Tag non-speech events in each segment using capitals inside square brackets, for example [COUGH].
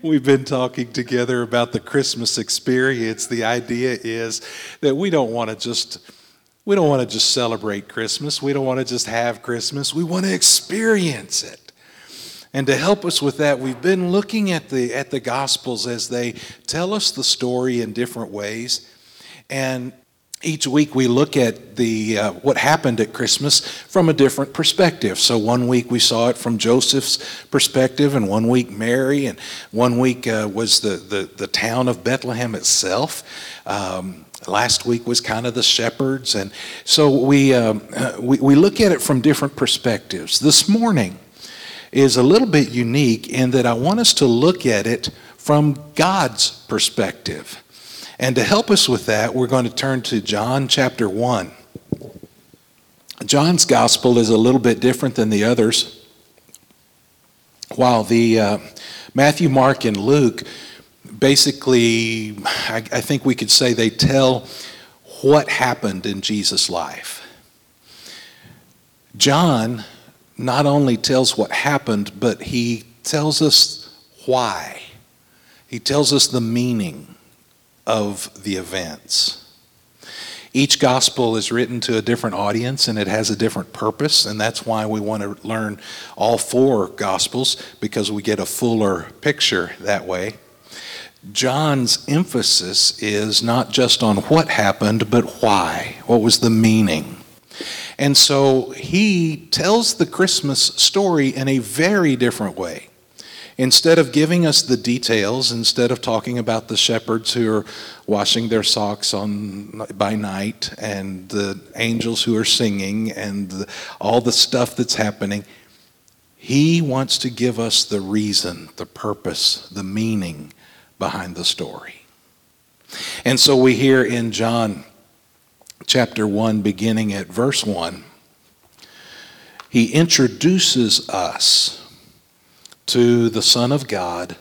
[LAUGHS] We've been talking together about the Christmas experience. The idea is that we don't want to just we don't want to just celebrate Christmas. We don't want to just have Christmas. We want to experience it. And to help us with that, we've been looking at the at the gospels as they tell us the story in different ways. And each week we look at the uh, what happened at Christmas from a different perspective. So one week we saw it from Joseph's perspective, and one week Mary, and one week uh, was the, the the town of Bethlehem itself. Um, last week was kind of the shepherds, and so we, um, uh, we we look at it from different perspectives. This morning is a little bit unique in that I want us to look at it from God's perspective. And to help us with that, we're going to turn to John chapter 1. John's gospel is a little bit different than the others. While the uh, Matthew, Mark, and Luke basically, I, I think we could say they tell what happened in Jesus' life. John not only tells what happened, but he tells us why. He tells us the meaning of the events. Each gospel is written to a different audience and it has a different purpose, and that's why we want to learn all four gospels because we get a fuller picture that way. John's emphasis is not just on what happened, but why. What was the meaning? And so he tells the Christmas story in a very different way. Instead of giving us the details, instead of talking about the shepherds who are washing their socks on by night and the angels who are singing and the, all the stuff that's happening, he wants to give us the reason, the purpose, the meaning behind the story. And so we hear in John chapter 1, beginning at verse 1, he introduces us to the Son of God.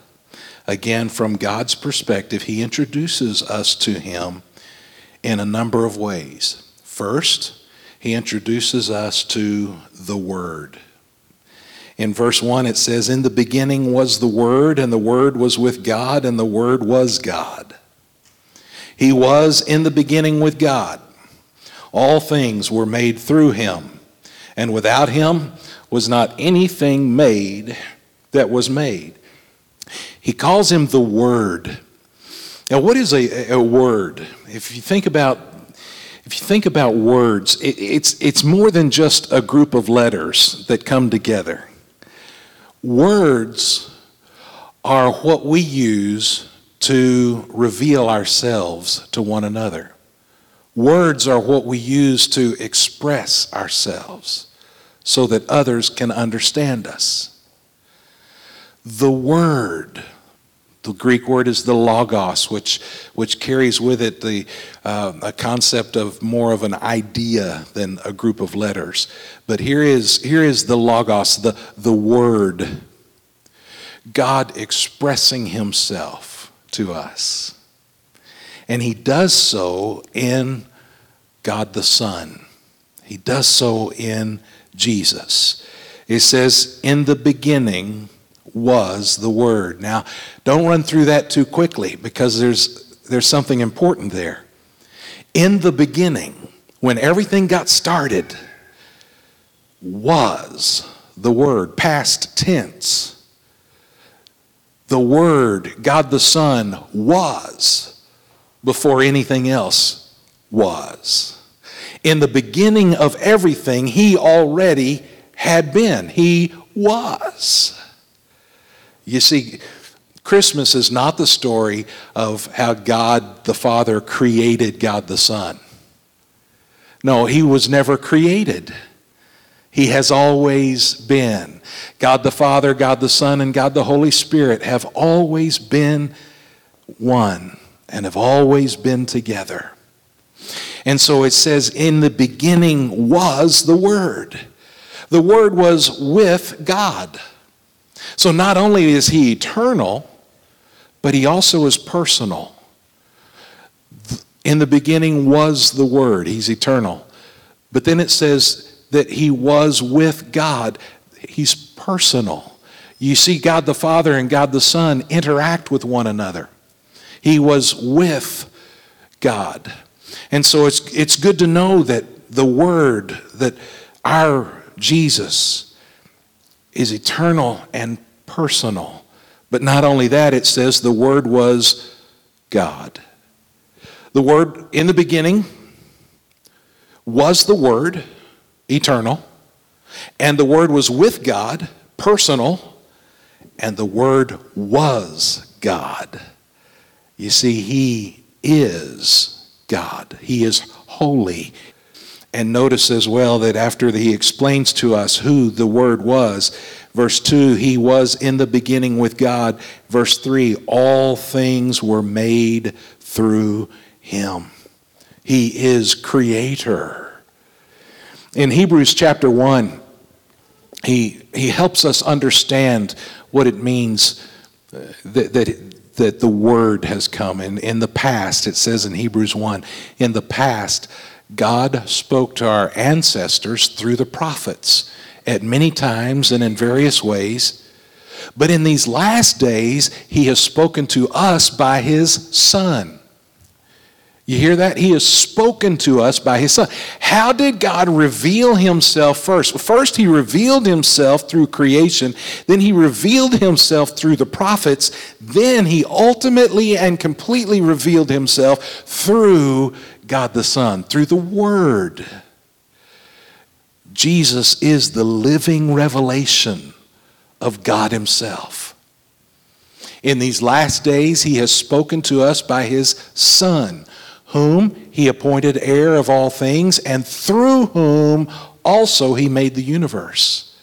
Again, from God's perspective, he introduces us to him in a number of ways. First, he introduces us to the Word. In verse 1, it says, In the beginning was the Word, and the Word was with God, and the Word was God. He was in the beginning with God. All things were made through him, and without him was not anything made that was made. He calls him the Word. Now, what is a, a word? If you think about if you think about words, it, it's, it's more than just a group of letters that come together. Words are what we use to reveal ourselves to one another. Words are what we use to express ourselves so that others can understand us the Word. The Greek word is the logos, which, which carries with it the, uh, a concept of more of an idea than a group of letters. But here is, here is the logos, the, the Word. God expressing Himself to us. And He does so in God the Son, He does so in Jesus. It says, In the beginning, was the Word. Now, don't run through that too quickly because there's, there's something important there. In the beginning, when everything got started, was the Word, past tense. The Word, God the Son, was before anything else was. In the beginning of everything, He already had been. He was. You see, Christmas is not the story of how God the Father created God the Son. No, he was never created. He has always been. God the Father, God the Son, and God the Holy Spirit have always been one and have always been together. And so it says, In the beginning was the Word. The Word was with God. So not only is he eternal, but he also is personal. In the beginning was the Word, he's eternal. But then it says that he was with God, he's personal. You see God the Father and God the Son interact with one another. He was with God. And so it's, it's good to know that the Word, that our Jesus is eternal and personal. But not only that, it says the Word was God. The Word in the beginning was the Word, eternal, and the Word was with God, personal, and the Word was God. You see, He is God, He is holy. And notice as well that after He explains to us who the Word was, verse 2, He was in the beginning with God. Verse 3, all things were made through Him. He is creator. In Hebrews chapter 1, he, he helps us understand what it means uh, that, that, that the Word has come. And in the past, it says in Hebrews 1, in the past, God spoke to our ancestors through the prophets at many times and in various ways. But in these last days, He has spoken to us by His Son you hear that? He has spoken to us by His Son. How did God reveal Himself first? First, He revealed Himself through creation. Then, He revealed Himself through the prophets. Then, He ultimately and completely revealed Himself through God the Son, through the Word. Jesus is the living revelation of God Himself. In these last days, He has spoken to us by His Son whom he appointed heir of all things, and through whom also he made the universe.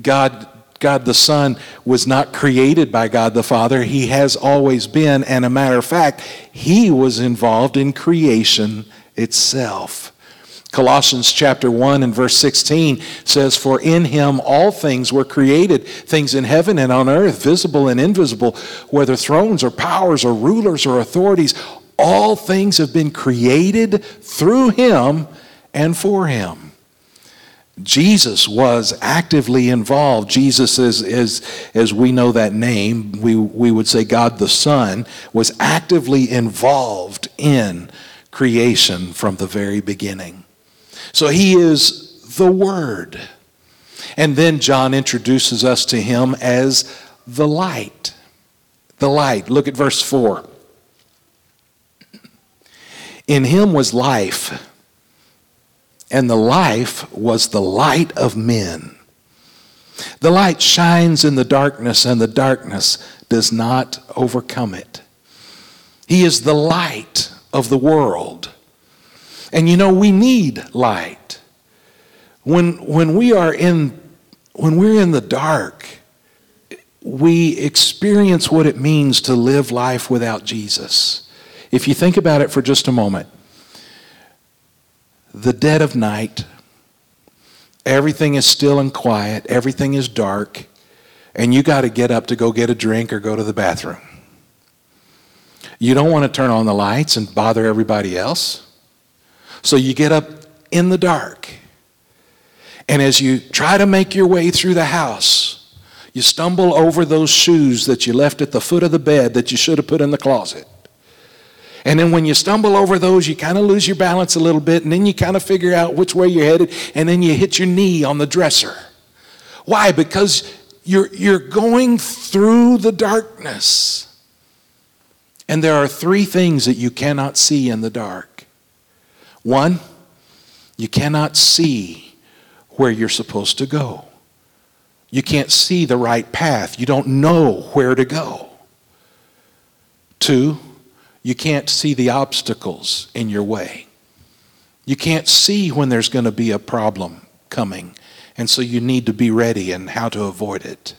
God, God the Son was not created by God the Father. He has always been, and a matter of fact, he was involved in creation itself. Colossians chapter 1 and verse 16 says, For in him all things were created, things in heaven and on earth, visible and invisible, whether thrones or powers or rulers or authorities, all things have been created through him and for him. Jesus was actively involved. Jesus, is, is, as we know that name, we, we would say God the Son, was actively involved in creation from the very beginning. So he is the Word. And then John introduces us to him as the light. The light. Look at verse 4. In him was life, and the life was the light of men. The light shines in the darkness, and the darkness does not overcome it. He is the light of the world. And you know, we need light. When, when we are in, when we're in the dark, we experience what it means to live life without Jesus. If you think about it for just a moment, the dead of night, everything is still and quiet, everything is dark, and you got to get up to go get a drink or go to the bathroom. You don't want to turn on the lights and bother everybody else. So you get up in the dark. And as you try to make your way through the house, you stumble over those shoes that you left at the foot of the bed that you should have put in the closet. And then when you stumble over those, you kind of lose your balance a little bit, and then you kind of figure out which way you're headed, and then you hit your knee on the dresser. Why? Because you're, you're going through the darkness. And there are three things that you cannot see in the dark. One, you cannot see where you're supposed to go. You can't see the right path. You don't know where to go. Two, you can't see the obstacles in your way. You can't see when there's going to be a problem coming, and so you need to be ready and how to avoid it.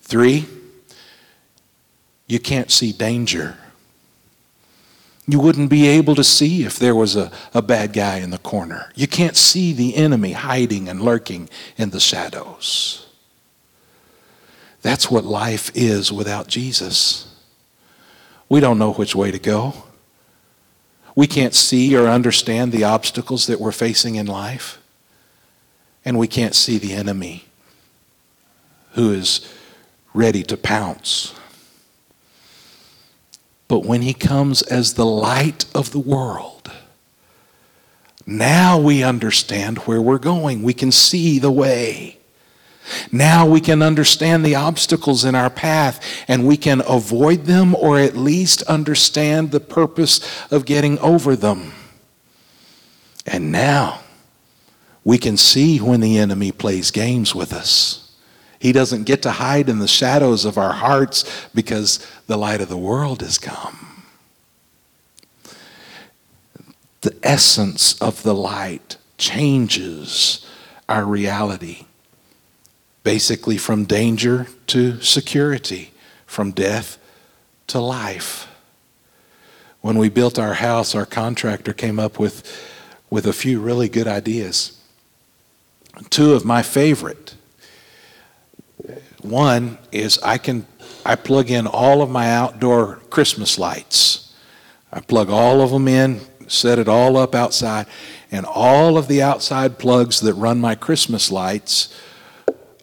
Three, you can't see danger. You wouldn't be able to see if there was a, a bad guy in the corner. You can't see the enemy hiding and lurking in the shadows. That's what life is without Jesus. We don't know which way to go. We can't see or understand the obstacles that we're facing in life. And we can't see the enemy who is ready to pounce. But when he comes as the light of the world, now we understand where we're going. We can see the way. Now we can understand the obstacles in our path and we can avoid them or at least understand the purpose of getting over them. And now we can see when the enemy plays games with us. He doesn't get to hide in the shadows of our hearts because the light of the world has come. The essence of the light changes our reality basically from danger to security, from death to life. When we built our house, our contractor came up with, with a few really good ideas. Two of my favorite. One is I can I plug in all of my outdoor Christmas lights. I plug all of them in, set it all up outside, and all of the outside plugs that run my Christmas lights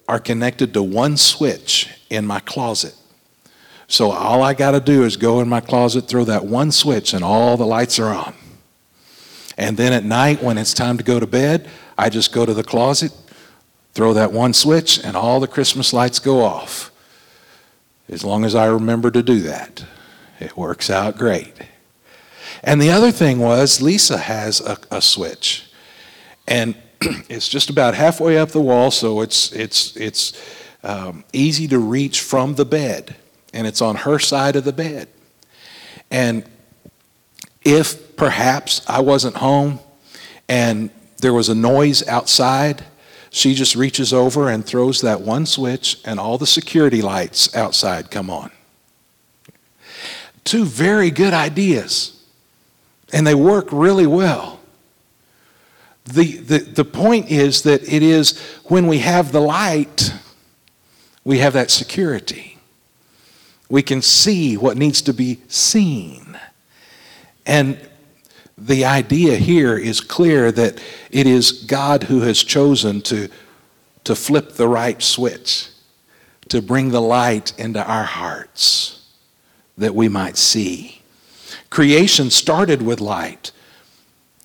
are connected to one switch in my closet. So all I got to do is go in my closet, throw that one switch, and all the lights are on. And then at night, when it's time to go to bed, I just go to the closet, throw that one switch, and all the Christmas lights go off. As long as I remember to do that, it works out great. And the other thing was, Lisa has a, a switch. And [CLEARS THROAT] it's just about halfway up the wall, so it's, it's, it's um, easy to reach from the bed. And it's on her side of the bed. And if perhaps I wasn't home and there was a noise outside, she just reaches over and throws that one switch, and all the security lights outside come on. Two very good ideas, and they work really well. The, the, the point is that it is when we have the light, we have that security. We can see what needs to be seen. And the idea here is clear that it is God who has chosen to, to flip the right switch, to bring the light into our hearts that we might see. Creation started with light.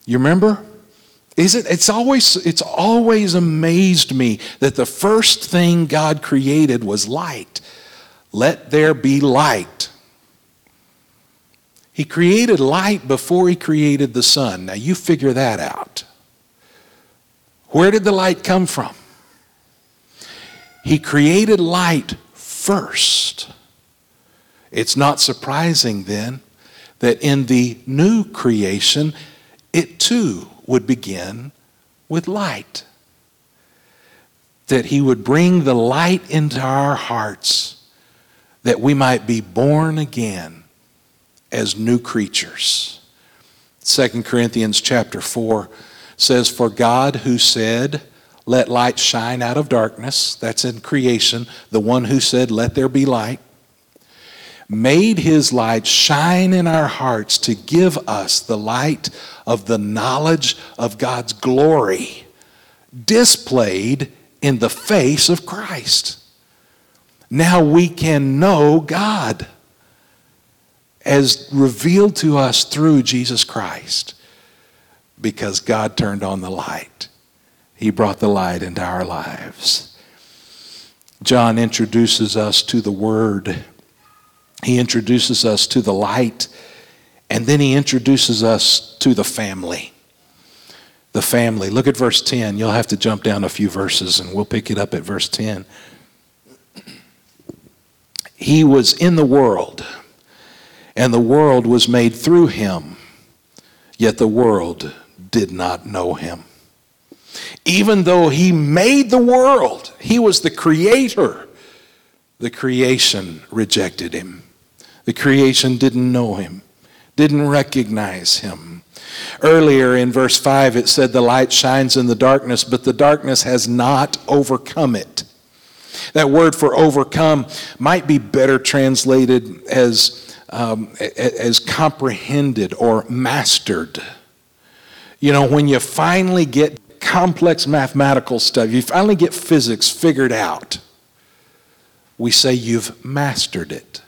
You remember? Is it, it's, always, it's always amazed me that the first thing God created was light. Let there be light. He created light before he created the sun. Now you figure that out. Where did the light come from? He created light first. It's not surprising then that in the new creation, it too would begin with light. That he would bring the light into our hearts that we might be born again as new creatures. 2 Corinthians chapter 4 says, For God who said, Let light shine out of darkness, that's in creation, the one who said, Let there be light, made his light shine in our hearts to give us the light of the knowledge of God's glory displayed in the face of Christ. Now we can know God as revealed to us through Jesus Christ because God turned on the light. He brought the light into our lives. John introduces us to the Word he introduces us to the light, and then he introduces us to the family. The family. Look at verse 10. You'll have to jump down a few verses, and we'll pick it up at verse 10. He was in the world, and the world was made through him, yet the world did not know him. Even though he made the world, he was the creator, the creation rejected him. The creation didn't know him, didn't recognize him. Earlier in verse 5, it said, The light shines in the darkness, but the darkness has not overcome it. That word for overcome might be better translated as, um, as comprehended or mastered. You know, when you finally get complex mathematical stuff, you finally get physics figured out, we say you've mastered it.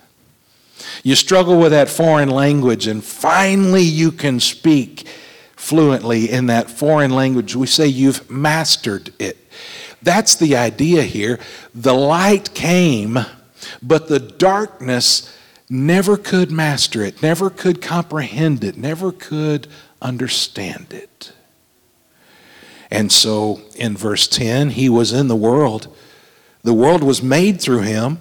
You struggle with that foreign language, and finally you can speak fluently in that foreign language. We say you've mastered it. That's the idea here. The light came, but the darkness never could master it, never could comprehend it, never could understand it. And so in verse 10, he was in the world. The world was made through him,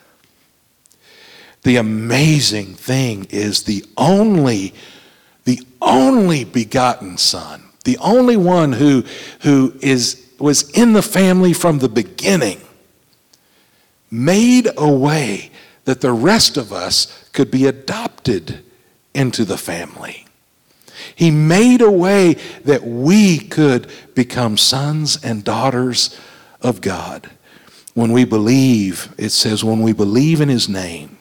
The amazing thing is the only the only begotten Son, the only one who, who is, was in the family from the beginning, made a way that the rest of us could be adopted into the family. He made a way that we could become sons and daughters of God. When we believe, it says, when we believe in His name,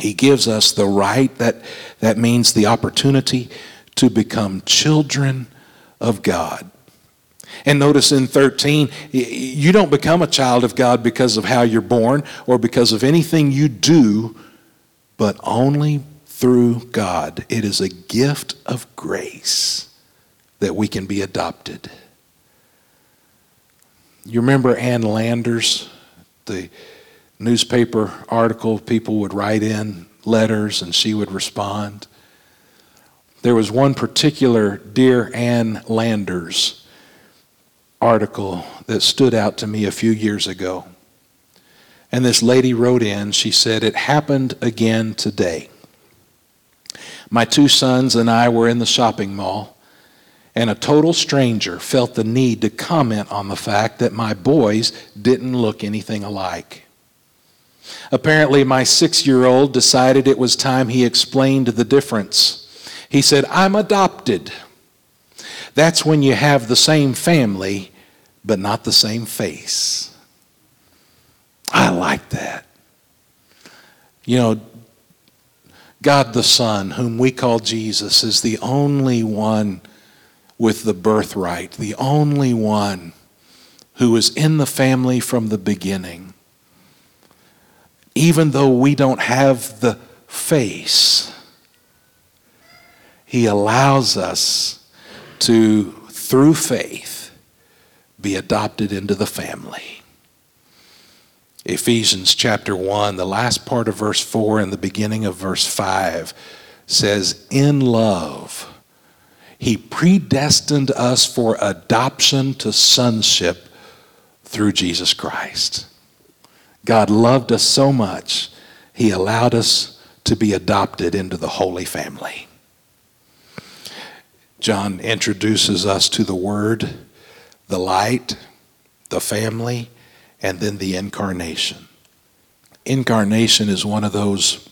he gives us the right, that, that means the opportunity to become children of God. And notice in 13, you don't become a child of God because of how you're born or because of anything you do, but only through God. It is a gift of grace that we can be adopted. You remember Ann Landers, the newspaper article, people would write in letters and she would respond. There was one particular Dear Ann Landers article that stood out to me a few years ago. And this lady wrote in, she said, It happened again today. My two sons and I were in the shopping mall, and a total stranger felt the need to comment on the fact that my boys didn't look anything alike. Apparently, my six year old decided it was time he explained the difference. He said, I'm adopted. That's when you have the same family, but not the same face. I like that. You know, God the Son, whom we call Jesus, is the only one with the birthright, the only one who was in the family from the beginning even though we don't have the face, He allows us to, through faith, be adopted into the family. Ephesians chapter 1, the last part of verse 4 and the beginning of verse 5 says, In love, He predestined us for adoption to sonship through Jesus Christ. God loved us so much, He allowed us to be adopted into the Holy Family. John introduces us to the Word, the light, the family, and then the incarnation. Incarnation is one of those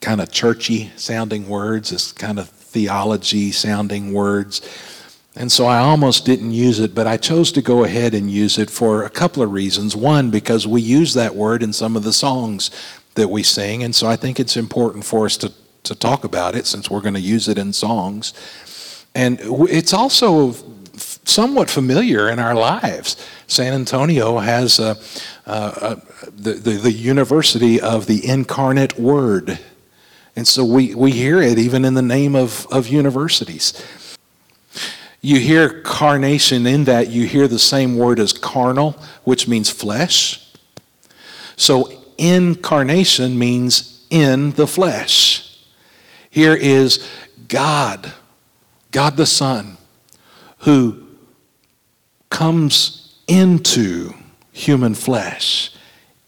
kind of churchy sounding words, it's kind of theology sounding words and so I almost didn't use it, but I chose to go ahead and use it for a couple of reasons. One, because we use that word in some of the songs that we sing, and so I think it's important for us to, to talk about it since we're going to use it in songs. And it's also somewhat familiar in our lives. San Antonio has a, a, a, the, the, the University of the Incarnate Word. And so we, we hear it even in the name of, of universities. You hear carnation in that, you hear the same word as carnal, which means flesh. So incarnation means in the flesh. Here is God, God the Son, who comes into human flesh.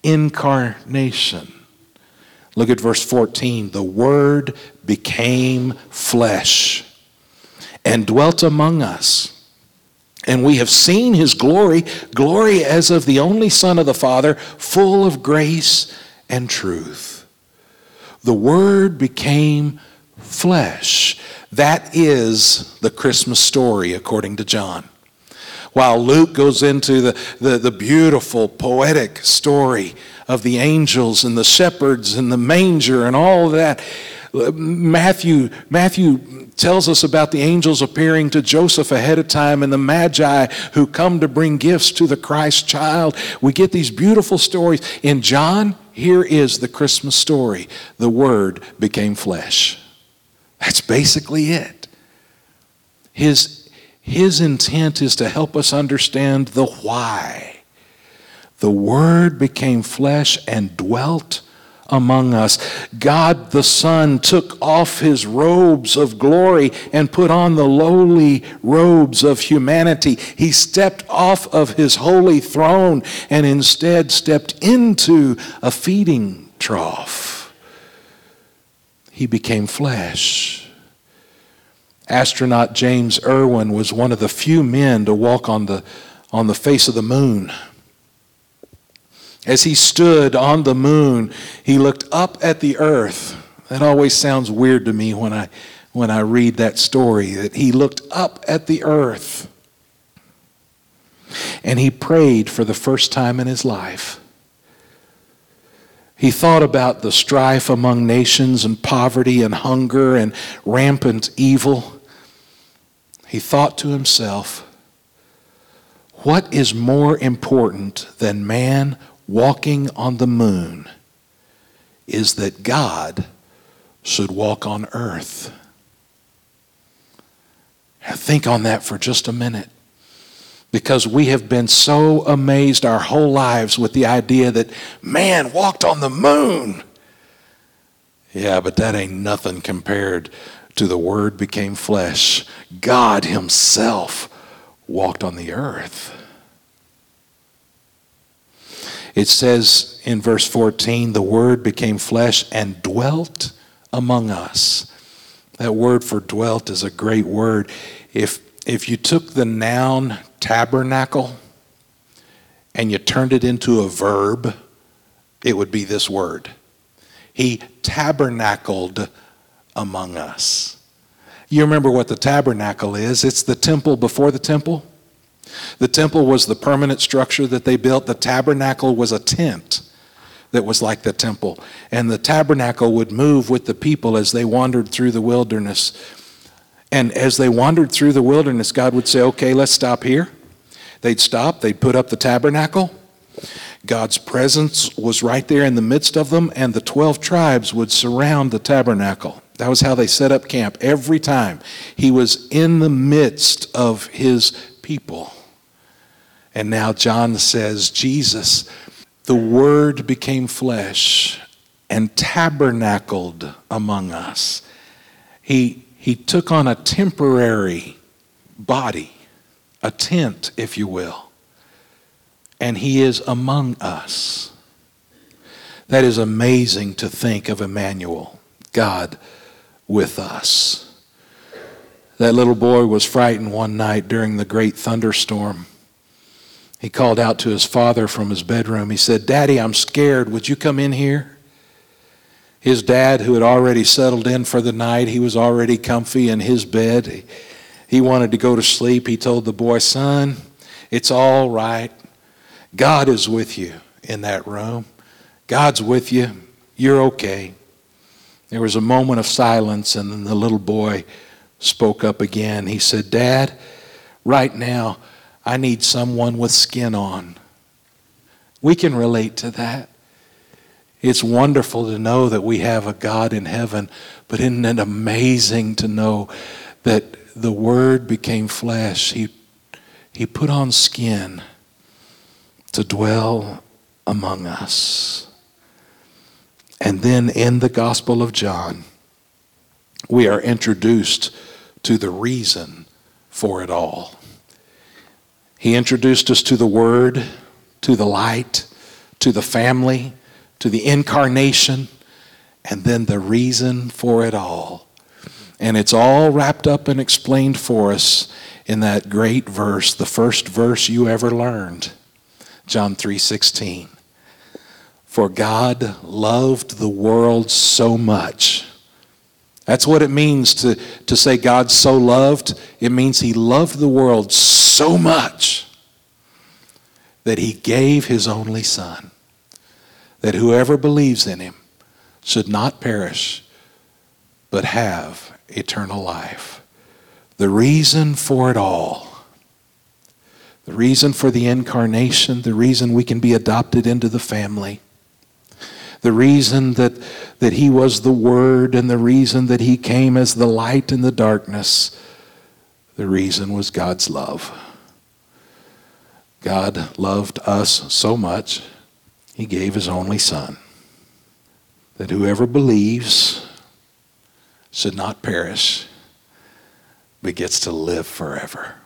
Incarnation. Look at verse 14. The Word became flesh and dwelt among us. And we have seen his glory, glory as of the only Son of the Father, full of grace and truth. The Word became flesh. That is the Christmas story, according to John. While Luke goes into the, the, the, beautiful, poetic story of the angels and the shepherds and the manger and all that, Matthew, Matthew tells us about the angels appearing to Joseph ahead of time and the magi who come to bring gifts to the Christ child. We get these beautiful stories. In John, here is the Christmas story the Word became flesh. That's basically it. His, his intent is to help us understand the why. The Word became flesh and dwelt among us. God the Son took off his robes of glory and put on the lowly robes of humanity. He stepped off of his holy throne and instead stepped into a feeding trough. He became flesh. Astronaut James Irwin was one of the few men to walk on the, on the face of the moon. As he stood on the moon, he looked up at the earth. That always sounds weird to me when I, when I read that story, that he looked up at the earth and he prayed for the first time in his life. He thought about the strife among nations and poverty and hunger and rampant evil. He thought to himself, what is more important than man walking on the moon is that God should walk on earth. Now think on that for just a minute. Because we have been so amazed our whole lives with the idea that man walked on the moon. Yeah, but that ain't nothing compared to the Word became flesh. God Himself walked on the earth. It says in verse 14, the Word became flesh and dwelt among us. That word for dwelt is a great word. If, if you took the noun tabernacle and you turned it into a verb, it would be this word. He tabernacled among us. You remember what the tabernacle is? It's the temple before the temple. The temple was the permanent structure that they built. The tabernacle was a tent that was like the temple. And the tabernacle would move with the people as they wandered through the wilderness. And as they wandered through the wilderness, God would say, okay, let's stop here. They'd stop, they'd put up the tabernacle. God's presence was right there in the midst of them, and the 12 tribes would surround the tabernacle. That was how they set up camp every time. He was in the midst of his people. And now John says, Jesus, the Word became flesh and tabernacled among us. He, he took on a temporary body, a tent, if you will, and He is among us. That is amazing to think of Emmanuel, God with us. That little boy was frightened one night during the great thunderstorm. He called out to his father from his bedroom. He said, Daddy, I'm scared. Would you come in here? His dad, who had already settled in for the night, he was already comfy in his bed. He wanted to go to sleep. He told the boy, Son, it's all right. God is with you in that room. God's with you. You're okay. There was a moment of silence, and then the little boy spoke up again. He said, Dad, right now, I need someone with skin on. We can relate to that. It's wonderful to know that we have a God in heaven, but isn't it amazing to know that the Word became flesh? He, he put on skin to dwell among us. And then in the Gospel of John, we are introduced to the reason for it all. He introduced us to the Word, to the light, to the family, to the incarnation, and then the reason for it all. And it's all wrapped up and explained for us in that great verse, the first verse you ever learned, John 3:16. For God loved the world so much. That's what it means to, to say God's so loved. It means He loved the world so much that He gave His only Son, that whoever believes in Him should not perish, but have eternal life. The reason for it all the reason for the incarnation, the reason we can be adopted into the family, the reason that, that He was the Word, and the reason that He came as the light in the darkness, the reason was God's love. God loved us so much, He gave His only Son, that whoever believes should not perish, but gets to live forever.